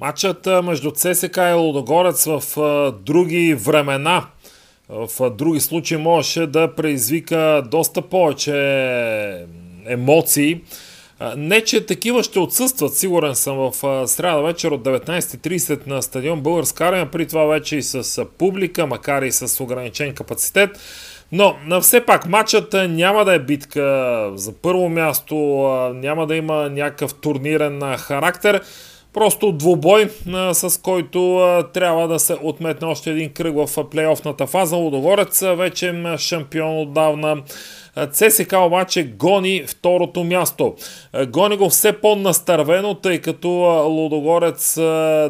Матчът между ЦСК и Лодогорец в други времена, в други случаи можеше да предизвика доста повече емоции. Не, че такива ще отсъстват, сигурен съм в среда вечер от 19.30 на стадион Българска армия, при това вече и с публика, макар и с ограничен капацитет. Но на все пак матчът няма да е битка за първо място, няма да има някакъв турнирен характер. Просто двубой, с който трябва да се отметне още един кръг в плейофната фаза. Лудогорец вече шампион отдавна. ЦСК обаче гони второто място. Гони го все по-настървено, тъй като Лудогорец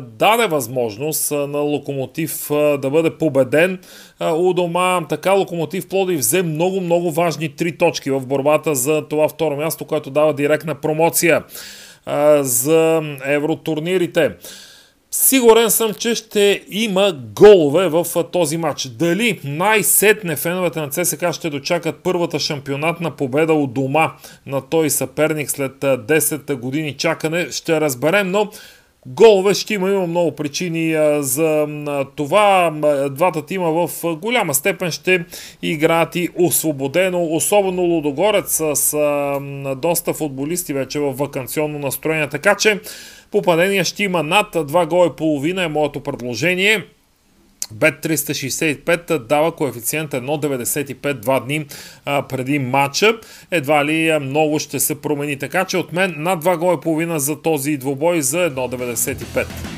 даде възможност на Локомотив да бъде победен у дома. Така Локомотив Плодив взе много-много важни три точки в борбата за това второ място, което дава директна промоция за евротурнирите. Сигурен съм, че ще има голове в този матч. Дали най-сетне феновете на ЦСКА ще дочакат първата шампионатна победа от дома на той съперник след 10 години чакане, ще разберем, но Голове ще има, има много причини за това. Двата тима в голяма степен ще играят и освободено, особено Лудогорец с доста футболисти вече в вакансионно настроение. Така че попадения ще има над 2 гола и половина е моето предложение. Bet 365 дава коефициент 1,95 два дни а, преди матча. Едва ли много ще се промени. Така че от мен на 2 гола и половина за този двобой за 1,95.